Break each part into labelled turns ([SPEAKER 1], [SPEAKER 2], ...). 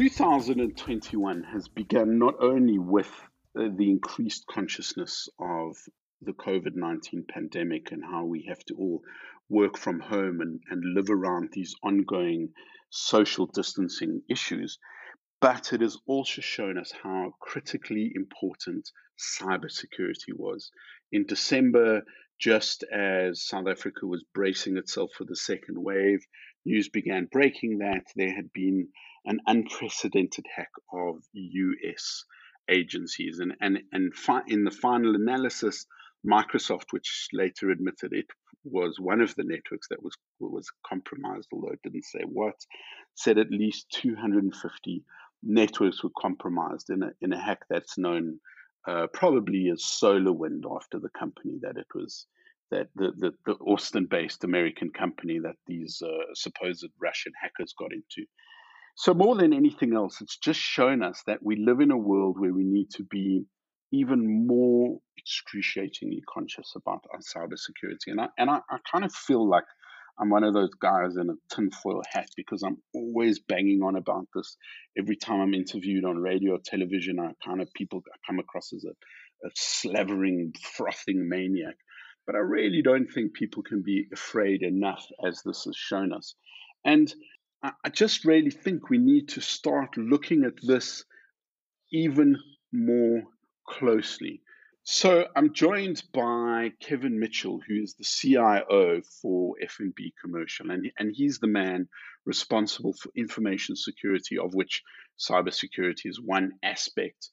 [SPEAKER 1] Two thousand and twenty-one has begun not only with uh, the increased consciousness of the COVID 19 pandemic and how we have to all work from home and, and live around these ongoing social distancing issues. But it has also shown us how critically important cybersecurity was. In December, just as South Africa was bracing itself for the second wave, news began breaking that there had been an unprecedented hack of US agencies. And, and, and fi- in the final analysis, Microsoft, which later admitted it was one of the networks that was was compromised, although it didn't say what, said at least 250 networks were compromised in a in a hack that's known uh, probably as SolarWind after the company that it was that the, the, the Austin-based American company that these uh, supposed Russian hackers got into. So more than anything else, it's just shown us that we live in a world where we need to be even more excruciatingly conscious about our cybersecurity. And I and I, I kind of feel like I'm one of those guys in a tinfoil hat because I'm always banging on about this. Every time I'm interviewed on radio or television, I kind of people come across as a, a slavering, frothing maniac. But I really don't think people can be afraid enough as this has shown us. And I just really think we need to start looking at this even more closely. So I'm joined by Kevin Mitchell, who is the CIO for FNB Commercial, and, and he's the man responsible for information security, of which cybersecurity is one aspect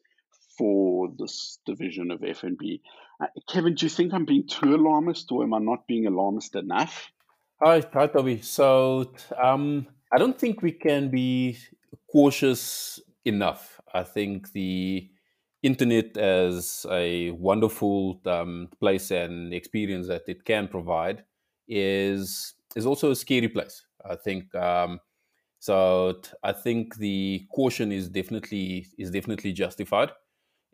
[SPEAKER 1] for this division of FNB. Uh, Kevin, do you think I'm being too alarmist, or am I not being alarmist enough?
[SPEAKER 2] Hi, hi, Toby. So um, I don't think we can be cautious enough. I think the internet as a wonderful um, place and experience that it can provide is is also a scary place. I think um, so. I think the caution is definitely is definitely justified.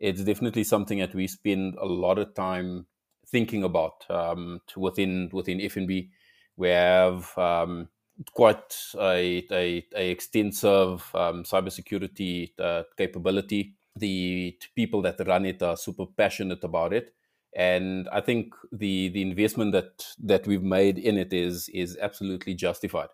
[SPEAKER 2] It's definitely something that we spend a lot of time thinking about um, within within FNB. We have um, quite a, a, a extensive um, cybersecurity uh, capability the people that run it are super passionate about it. And i think the the investment that that we've made in it is is absolutely justified.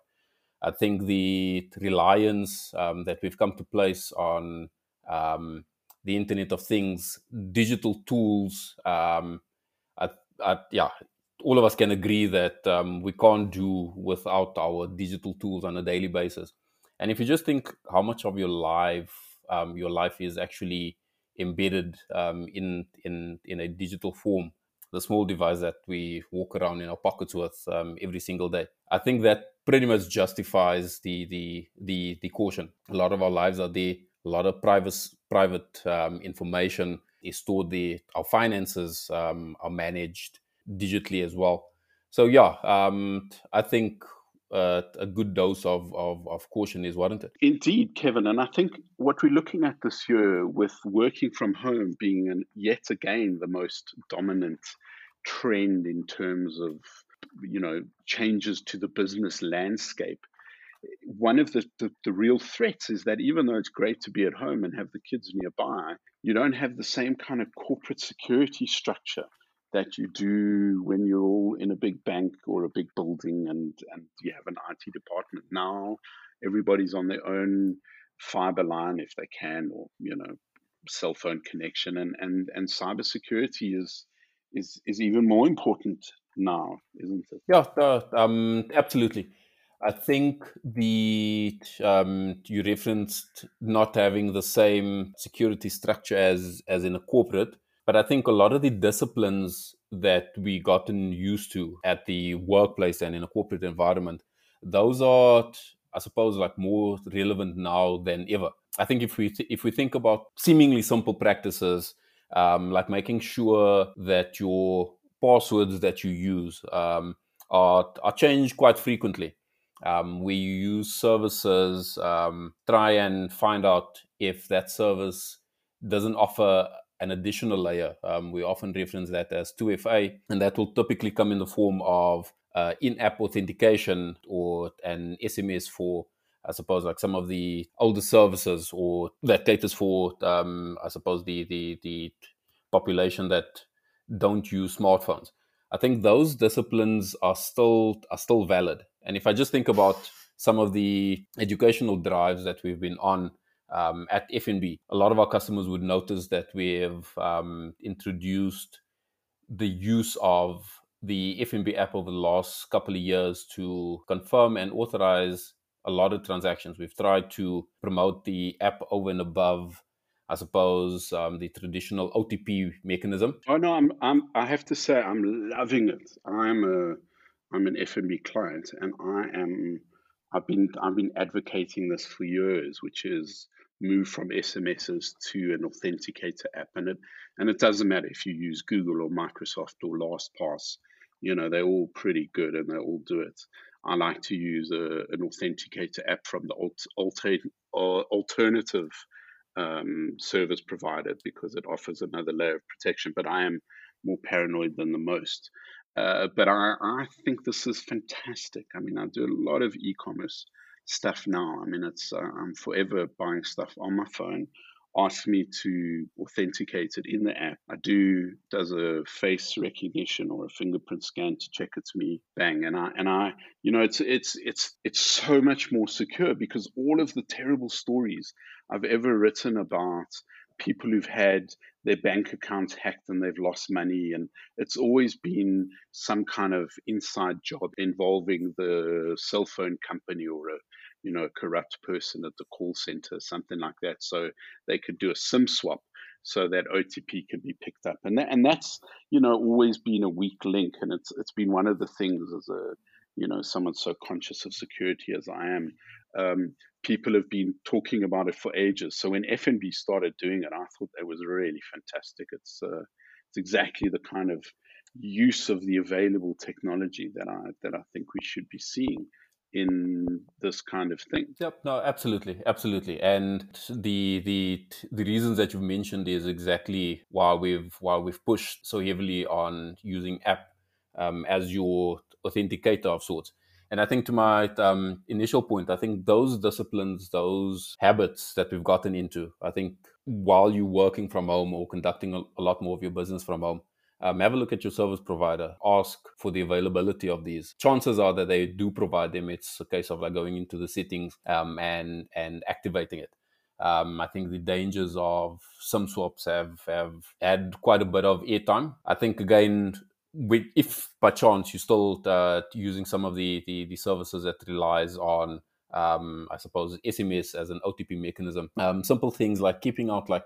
[SPEAKER 2] I think the reliance um, that we've come to place on um, the internet of things digital tools um, I, I, yeah all of us can agree that um, we can't do without our digital tools on a daily basis. And if you just think how much of your life um, your life is actually embedded um, in in in a digital form. The small device that we walk around in our pockets with um, every single day. I think that pretty much justifies the the the the caution. A lot of our lives are there. A lot of private private um, information is stored there. Our finances um, are managed digitally as well. So yeah um, i think uh, a good dose of, of, of caution is warranted.
[SPEAKER 1] Indeed, Kevin. And I think what we're looking at this year with working from home being an, yet again the most dominant trend in terms of you know changes to the business landscape one of the, the, the, real threats is that even though it's great to be at home and have the kids nearby, you don't have the same kind of corporate security structure that you do when you're all in a big bank or a big building and, and you have an IT department. Now everybody's on their own fiber line if they can, or you know, cell phone connection, and and and cybersecurity is is is even more important now, isn't it?
[SPEAKER 2] Yeah, uh, um, absolutely. I think the um, you referenced not having the same security structure as as in a corporate but I think a lot of the disciplines that we gotten used to at the workplace and in a corporate environment, those are, I suppose, like more relevant now than ever. I think if we th- if we think about seemingly simple practices, um, like making sure that your passwords that you use um, are are changed quite frequently. Um, we use services, um, try and find out if that service doesn't offer an additional layer. Um, we often reference that as 2FA, and that will typically come in the form of uh, in-app authentication or an SMS for I suppose like some of the older services or that caters for um, I suppose the the the population that don't use smartphones. I think those disciplines are still are still valid. And if I just think about some of the educational drives that we've been on um, at FNB, a lot of our customers would notice that we have um, introduced the use of the FNB app over the last couple of years to confirm and authorize a lot of transactions. We've tried to promote the app over and above, I suppose, um, the traditional OTP mechanism.
[SPEAKER 1] Oh no, I'm, I'm, I have to say, I'm loving it. I'm a, I'm an FNB client, and I am, I've been, I've been advocating this for years, which is move from SMSs to an authenticator app, and it, and it doesn't matter if you use Google or Microsoft or LastPass you know they're all pretty good and they all do it. I like to use a, an authenticator app from the alter, alternative um, service provider because it offers another layer of protection. But I am more paranoid than the most. Uh, but I, I think this is fantastic. I mean, I do a lot of e-commerce stuff now. I mean, it's uh, I'm forever buying stuff on my phone asks me to authenticate it in the app. I do does a face recognition or a fingerprint scan to check it's me. Bang, and I and I, you know, it's it's it's it's so much more secure because all of the terrible stories I've ever written about people who've had their bank accounts hacked and they've lost money and it's always been some kind of inside job involving the cell phone company or a you know, a corrupt person at the call center, something like that. So they could do a SIM swap so that OTP can be picked up. And that, and that's, you know, always been a weak link. And it's, it's been one of the things as a, you know, someone so conscious of security as I am. Um, people have been talking about it for ages. So when FNB started doing it, I thought that was really fantastic. It's, uh, it's exactly the kind of use of the available technology that I that I think we should be seeing in this kind of thing.
[SPEAKER 2] Yep, no, absolutely, absolutely. And the the the reasons that you've mentioned is exactly why we've why we've pushed so heavily on using app um, as your authenticator of sorts. And I think to my um, initial point, I think those disciplines, those habits that we've gotten into, I think while you're working from home or conducting a, a lot more of your business from home, um, have a look at your service provider, ask for the availability of these. Chances are that they do provide them. It's a case of like going into the settings um, and and activating it. Um, I think the dangers of SIM swaps have have had quite a bit of airtime. I think again, with, if by chance you're still uh, using some of the, the, the services that relies on, um, I suppose SMS as an OTP mechanism, um, simple things like keeping out like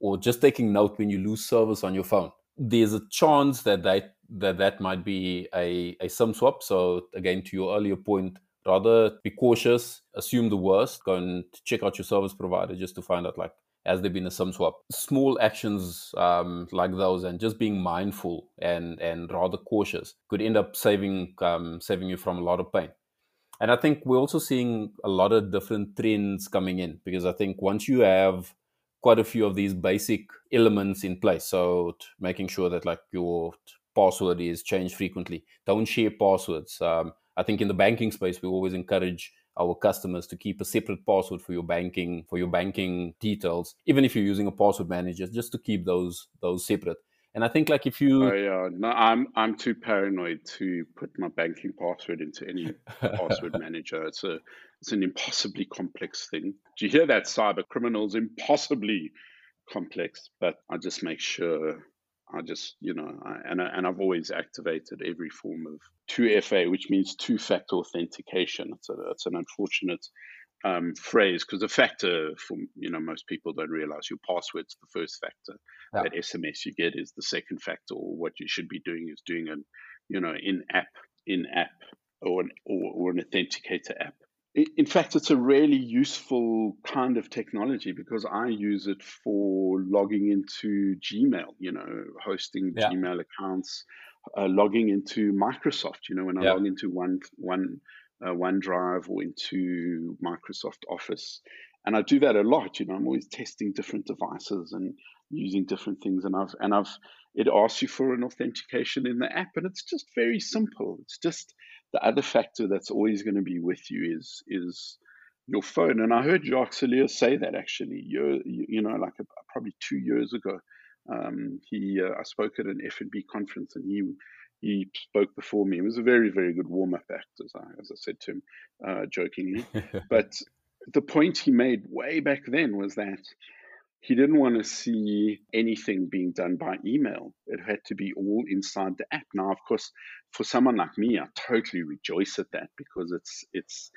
[SPEAKER 2] or just taking note when you lose service on your phone there's a chance that that that, that might be a, a SIM swap. So again, to your earlier point, rather be cautious, assume the worst, go and check out your service provider just to find out like has there been a SIM swap. Small actions um, like those and just being mindful and and rather cautious could end up saving um, saving you from a lot of pain. And I think we're also seeing a lot of different trends coming in because I think once you have quite a few of these basic elements in place. So making sure that like your password is changed frequently. Don't share passwords. Um, I think in the banking space, we always encourage our customers to keep a separate password for your banking for your banking details, even if you're using a password manager, just to keep those those separate. And I think like if you,
[SPEAKER 1] oh yeah, no, I'm I'm too paranoid to put my banking password into any password manager. It's a it's an impossibly complex thing. Do you hear that, cyber criminals? Impossibly complex, but I just make sure I just, you know, I, and, I, and I've always activated every form of 2FA, which means two factor authentication. It's, a, it's an unfortunate um, phrase because the factor for you know most people don't realize your password's the first factor yeah. that sms you get is the second factor or what you should be doing is doing an you know in app in app or an, or, or an authenticator app in fact it's a really useful kind of technology because i use it for logging into gmail you know hosting yeah. gmail accounts uh, logging into microsoft you know when i yeah. log into one one uh, OneDrive or into Microsoft Office. And I do that a lot. You know, I'm always testing different devices and using different things, and I've and I've it asks you for an authentication in the app, and it's just very simple. It's just the other factor that's always going to be with you is is your phone. And I heard Jacques Celliers say that actually, you, you know, like a, probably two years ago. Um, he, uh, I spoke at an FNB conference, and he he spoke before me. It was a very, very good warm up act, as I, as I said to him uh, jokingly. but the point he made way back then was that he didn't want to see anything being done by email. It had to be all inside the app. Now, of course, for someone like me, I totally rejoice at that because it's it's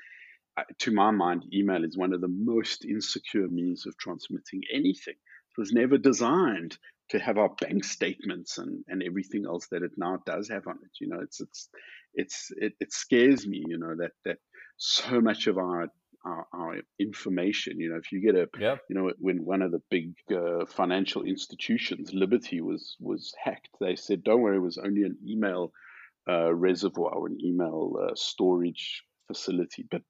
[SPEAKER 1] uh, to my mind, email is one of the most insecure means of transmitting anything. It was never designed to have our bank statements and, and everything else that it now does have on it. You know, it's it's it's it, it scares me. You know that that so much of our our, our, information. You know, if you get a, yep. you know, when one of the big uh, financial institutions, Liberty, was was hacked, they said, "Don't worry, it was only an email uh, reservoir, an email uh, storage facility." But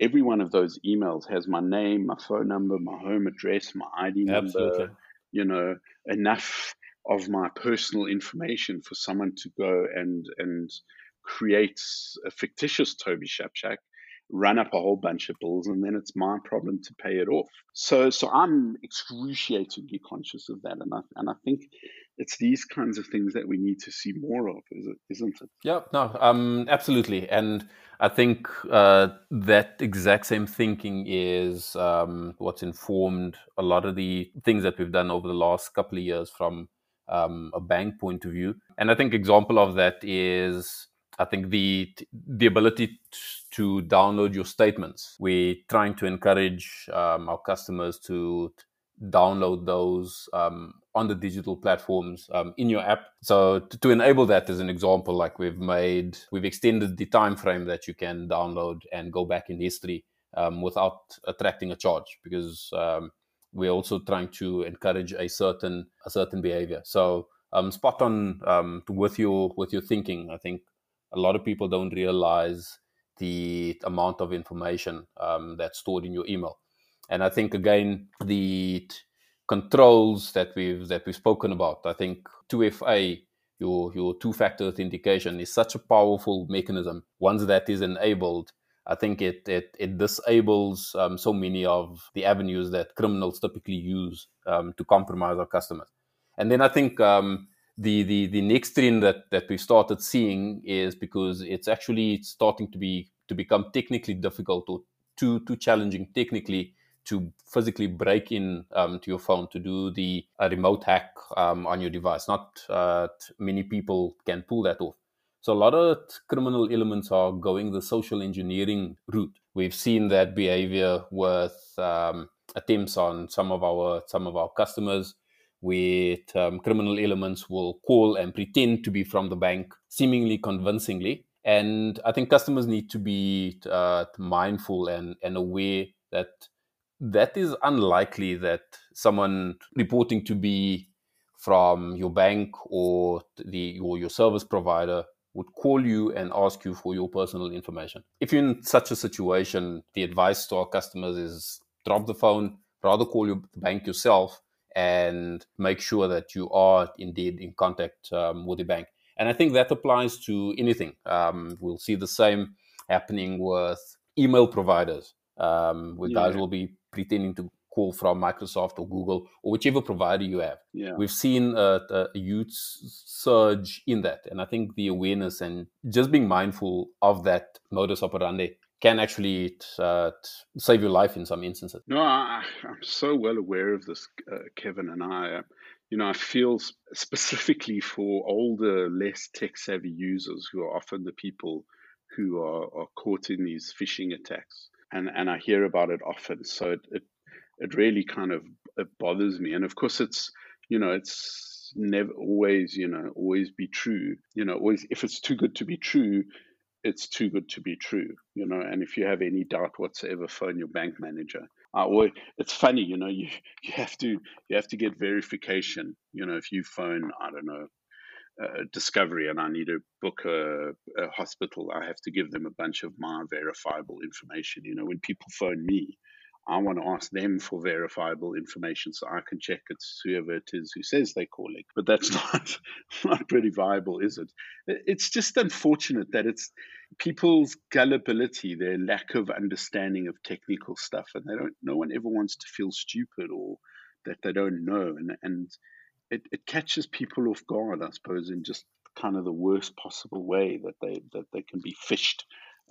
[SPEAKER 1] every one of those emails has my name, my phone number, my home address, my ID Absolutely. number. You know, enough of my personal information for someone to go and and create a fictitious Toby Shapshak run up a whole bunch of bills and then it's my problem to pay it off. So so I'm excruciatingly conscious of that and I and I think it's these kinds of things that we need to see more of, isn't it?
[SPEAKER 2] Yeah, no, um, absolutely. And I think uh, that exact same thinking is um, what's informed a lot of the things that we've done over the last couple of years from um, a bank point of view. And I think example of that is I think the the ability to download your statements. We're trying to encourage um, our customers to download those um, on the digital platforms um, in your app. So to, to, enable that, as an example, like we've made, we've extended the time frame that you can download and go back in history um, without attracting a charge, because um, we're also trying to encourage a certain a certain behavior. So um, spot on with your with your thinking. I think a lot of people don't realize the amount of information um, that's stored in your email. And I think again the controls that we've that we've spoken about. I think 2FA, your your two-factor authentication, is such a powerful mechanism. Once that is enabled, I think it it, it disables um, so many of the avenues that criminals typically use um, to compromise our customers. And then I think um, the the the next trend that that we started seeing is because it's actually starting to be to become technically difficult or too too challenging technically to physically break in um, to your phone to do the remote hack um, on your device. Not uh, many people can pull that off. So a lot of criminal elements are going the social engineering route. We've seen that behavior with um, attempts on some of our some of our customers with um, criminal elements will call and pretend to be from the bank, seemingly convincingly. And I think customers need to be uh, mindful and, and aware that that is unlikely that someone reporting to be from your bank or the or your service provider would call you and ask you for your personal information. If you're in such a situation, the advice to our customers is drop the phone, rather call your bank yourself and make sure that you are indeed in contact um, with the bank. And I think that applies to anything. Um, we'll see the same happening with email providers, um, where yeah. guys will be pretending to call from Microsoft or Google or whichever provider you have. Yeah. We've seen a, a, huge surge in that. And I think the awareness and just being mindful of that modus operandi can actually uh, save your life in some instances.
[SPEAKER 1] No, I, am so well aware of this, uh, Kevin, and I. Uh, you know, I feel specifically for older, less tech savvy users who are often the people who are, are caught in these phishing attacks, and and I hear about it often. So it it, it really kind of it bothers me, and of course it's you know it's never always you know always be true. You know, always if it's too good to be true, it's too good to be true, you know. And if you have any doubt whatsoever, phone your bank manager. Uh, or it's funny, you know, you you have to you have to get verification. You know, if you phone, I don't know, Discovery, and I need to book a, a hospital, I have to give them a bunch of my verifiable information. You know, when people phone me, I want to ask them for verifiable information so I can check it's whoever it is who says they're calling. But that's not not pretty viable, is it? It's just unfortunate that it's people's gullibility, their lack of understanding of technical stuff, and they don't. No one ever wants to feel stupid or that they don't know, and and it, it catches people off guard, I suppose, in just kind of the worst possible way that they that they can be phished,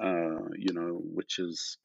[SPEAKER 1] uh, you know, which is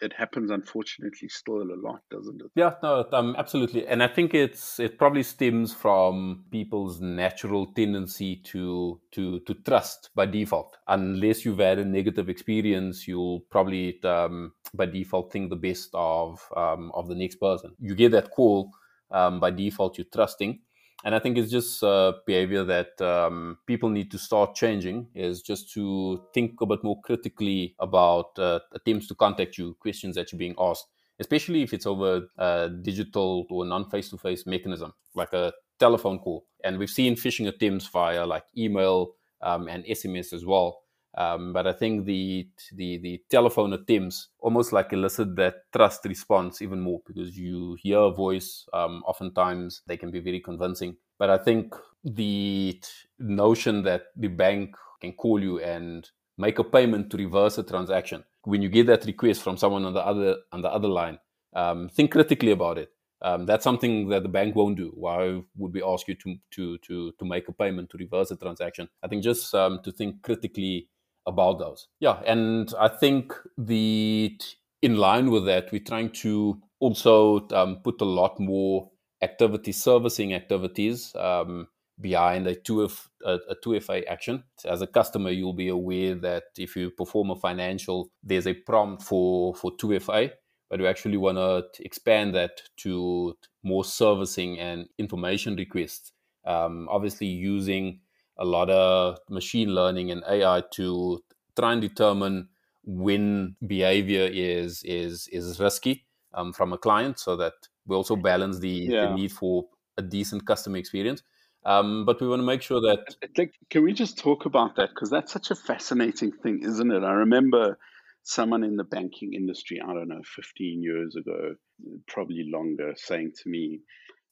[SPEAKER 1] it happens unfortunately still a lot, doesn't it?
[SPEAKER 2] Yeah, no, um, absolutely, and I think it's it probably stems from people's natural tendency to to to trust by default. Unless you've had a negative experience, you'll probably um, by default think the best of um, of the next person. You get that call um, by default, you're trusting and I think it's just uh, behavior that um, people need to start changing. Is just to think a bit more critically about uh, attempts to contact you, questions that you're being asked, especially if it's over a digital or non-face-to-face mechanism like a telephone call. And we've seen phishing attempts via like email um, and SMS as well. Um, but I think the, the the telephone attempts almost like elicit that trust response even more because you hear a voice. Um, oftentimes they can be very convincing. But I think the notion that the bank can call you and make a payment to reverse a transaction when you get that request from someone on the other on the other line, um, think critically about it. Um, that's something that the bank won't do. Why would we ask you to to to to make a payment to reverse a transaction? I think just um, to think critically about those. Yeah, and I think the in line with that, we're trying to also um, put a lot more activity servicing activities um, behind a 2F, a, a 2FA action. As a customer, you'll be aware that if you perform a financial, there's a prompt for, for 2FA, but we actually want to expand that to more servicing and information requests. Um, obviously, using a lot of machine learning and AI to try and determine when behavior is is is risky um, from a client, so that we also balance the, yeah. the need for a decent customer experience. Um, but we want to make sure that.
[SPEAKER 1] Like, can we just talk about that? Because that's such a fascinating thing, isn't it? I remember someone in the banking industry, I don't know, 15 years ago, probably longer, saying to me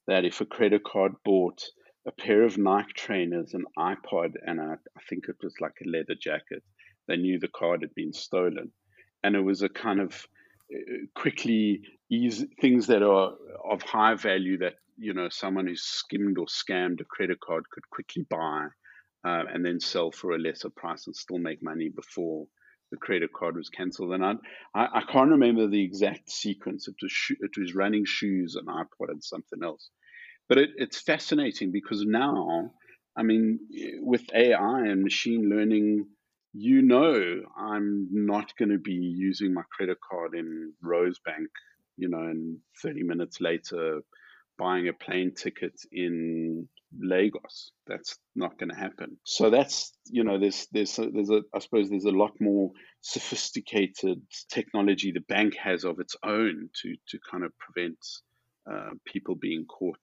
[SPEAKER 1] that if a credit card bought a pair of Nike trainers, an iPod, and a, I think it was like a leather jacket. They knew the card had been stolen. And it was a kind of uh, quickly easy things that are of high value that, you know, someone who's skimmed or scammed a credit card could quickly buy uh, and then sell for a lesser price and still make money before the credit card was cancelled. And I, I, I, can't remember the exact sequence. It was, sho- it was running shoes, an iPod, and something else. But it, it's fascinating because now, I mean, with AI and machine learning, you know, I'm not going to be using my credit card in Rosebank, you know, and 30 minutes later buying a plane ticket in Lagos. That's not going to happen. So that's you know there's there's a, there's a I suppose there's a lot more sophisticated technology the bank has of its own to to kind of prevent uh, people being caught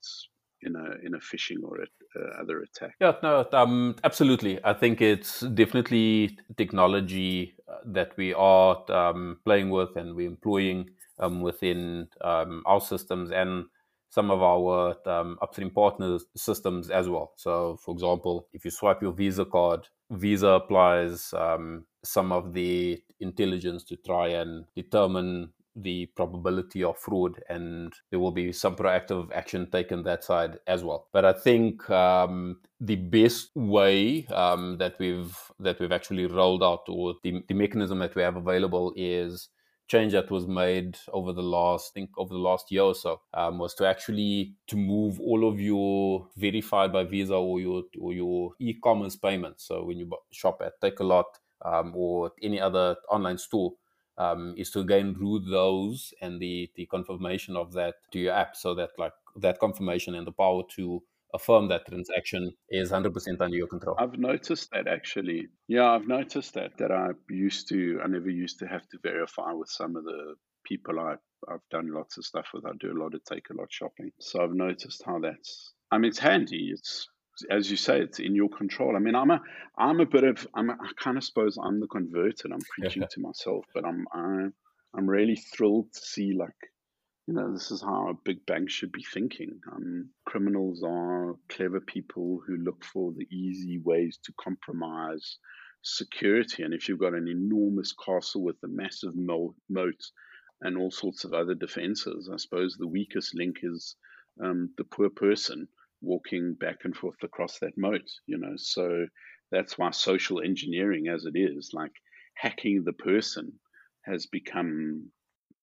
[SPEAKER 1] in a in a phishing or a, uh, other attack.
[SPEAKER 2] Yeah, no, um, absolutely. I think it's definitely technology uh, that we are um, playing with and we're employing um, within um, our systems and some of our um, upstream partner systems as well. So, for example, if you swipe your Visa card, Visa applies um, some of the intelligence to try and determine the probability of fraud and there will be some proactive action taken that side as well. But i think um, the best way um, that we've that we've actually rolled out or the, the mechanism that we have available is change that was made over the last I think over the last year or so um, was to actually to move all of your verified by visa or your or your e-commerce payments. So when you shop at Takealot um, or any other online store um, is to again route those and the the confirmation of that to your app so that like that confirmation and the power to affirm that transaction is 100% under your control.
[SPEAKER 1] I've noticed that actually. Yeah i've noticed that that i used to i never used to have to verify with some of the people i i've done lots of stuff with. I do a lot of Takealot shopping. So i've noticed how that's i mean it's handy. It's as you say, it's in your control. I mean, I'm a, I'm a bit of, I'm, a, I kind of suppose I'm the converted. I'm preaching to myself, but I'm, I, I'm really thrilled to see like you know, this is how a big bank should be thinking. Um, criminals are clever people who look for the easy ways to compromise security. And if you've got an enormous castle with a massive moat and all sorts of other defenses, I suppose the weakest link is um, the poor person walking back and forth across that moat. You know, so that's why social engineering, as it is, like hacking the person, has become,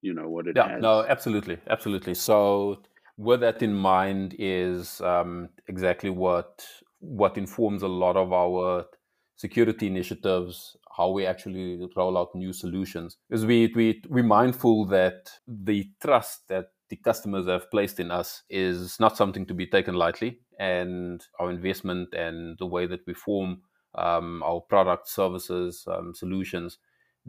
[SPEAKER 1] you know, what it
[SPEAKER 2] yeah,
[SPEAKER 1] has.
[SPEAKER 2] no, absolutely, absolutely. So with that in mind is um, exactly what what informs a lot of our security initiatives, how we actually roll out new solutions. Because we we we're mindful that the trust that the customers have placed in us is not something to be taken lightly, and our investment and the way that we form um, our product, services, um, solutions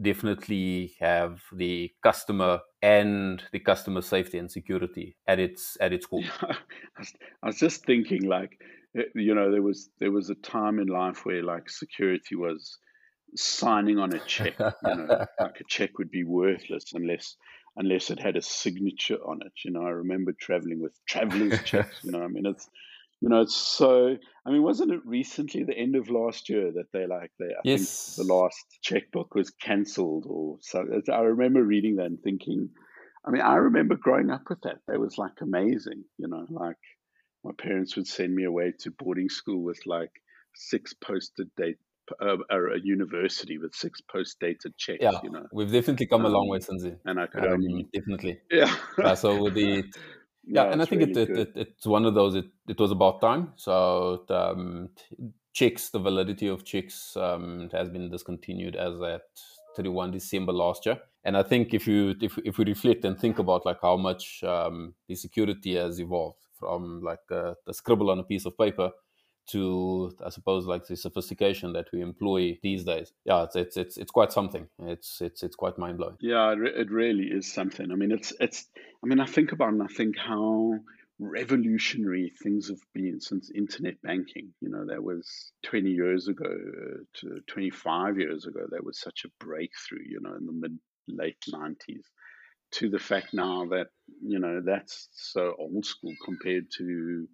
[SPEAKER 2] definitely have the customer and the customer safety and security at its at its core.
[SPEAKER 1] Yeah, I was just thinking, like, eh, you know, there was there was a time in life where like security was signing on a check. You know, like a check would be worthless unless unless it had a signature on it. You know, I remember traveling with traveling checks. You know, I mean, it's you know, it's so. I mean, wasn't it recently the end of last year that they like they? I
[SPEAKER 2] yes.
[SPEAKER 1] think the last checkbook was cancelled or so. I remember reading that and thinking. I mean, I remember growing up with that. That was like amazing. You know, like my parents would send me away to boarding school with like six posted date uh, a university with six post dated checks.
[SPEAKER 2] Yeah,
[SPEAKER 1] you know,
[SPEAKER 2] we've definitely come um, a long way um, since then.
[SPEAKER 1] And I could um, only
[SPEAKER 2] definitely.
[SPEAKER 1] Yeah.
[SPEAKER 2] yeah so with the yeah, and I think really it, it, it, it's one of those. It, it was about time. So um, checks, the validity of checks um, has been discontinued as at 31 December last year. And I think if you if if we reflect and think about like how much um, the security has evolved from like a, a scribble on a piece of paper to I suppose like the sophistication that we employ these days. Yeah, it's it's it's, it's quite something. It's it's it's quite mind blowing.
[SPEAKER 1] Yeah, it really is something. I mean, it's it's. I mean, I think about and I think how revolutionary things have been since internet banking. You know, that was 20 years ago to 25 years ago. That was such a breakthrough. You know, in the mid late 90s. To the fact now that you know that's so old school compared to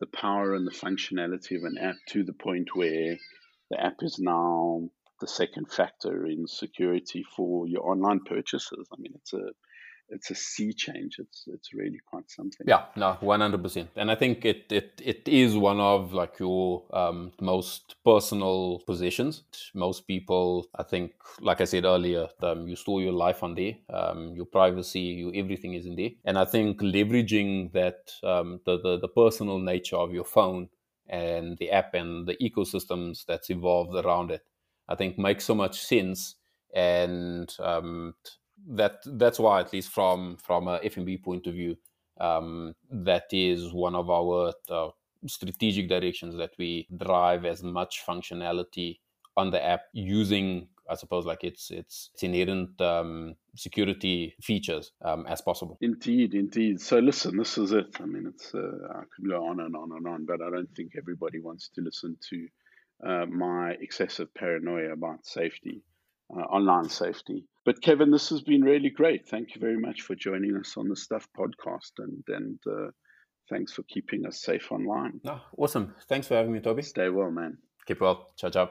[SPEAKER 1] the power and the functionality of an app to the point where the app is now the second factor in security for your online purchases. I mean, it's a it's a sea change. It's it's really quite something.
[SPEAKER 2] Yeah, no, one hundred percent. And I think it it it is one of like your um, most personal possessions. Most people, I think, like I said earlier, um, you store your life on there, um, your privacy, you everything is in there. And I think leveraging that um, the, the the personal nature of your phone and the app and the ecosystems that's evolved around it, I think makes so much sense. And um, that that's why, at least from from a FNB point of view, um, that is one of our uh, strategic directions that we drive as much functionality on the app using I suppose like its its, its inherent um, security features um, as possible.
[SPEAKER 1] Indeed, indeed. So listen, this is it. I mean, it's uh, I could go on and on and on, but I don't think everybody wants to listen to uh, my excessive paranoia about safety, uh, online safety. But Kevin, this has been really great. Thank you very much for joining us on the Stuff podcast, and and uh, thanks for keeping us safe online.
[SPEAKER 2] No, awesome. Thanks for having me, Toby.
[SPEAKER 1] Stay well, man.
[SPEAKER 2] Keep well. Ciao, ciao.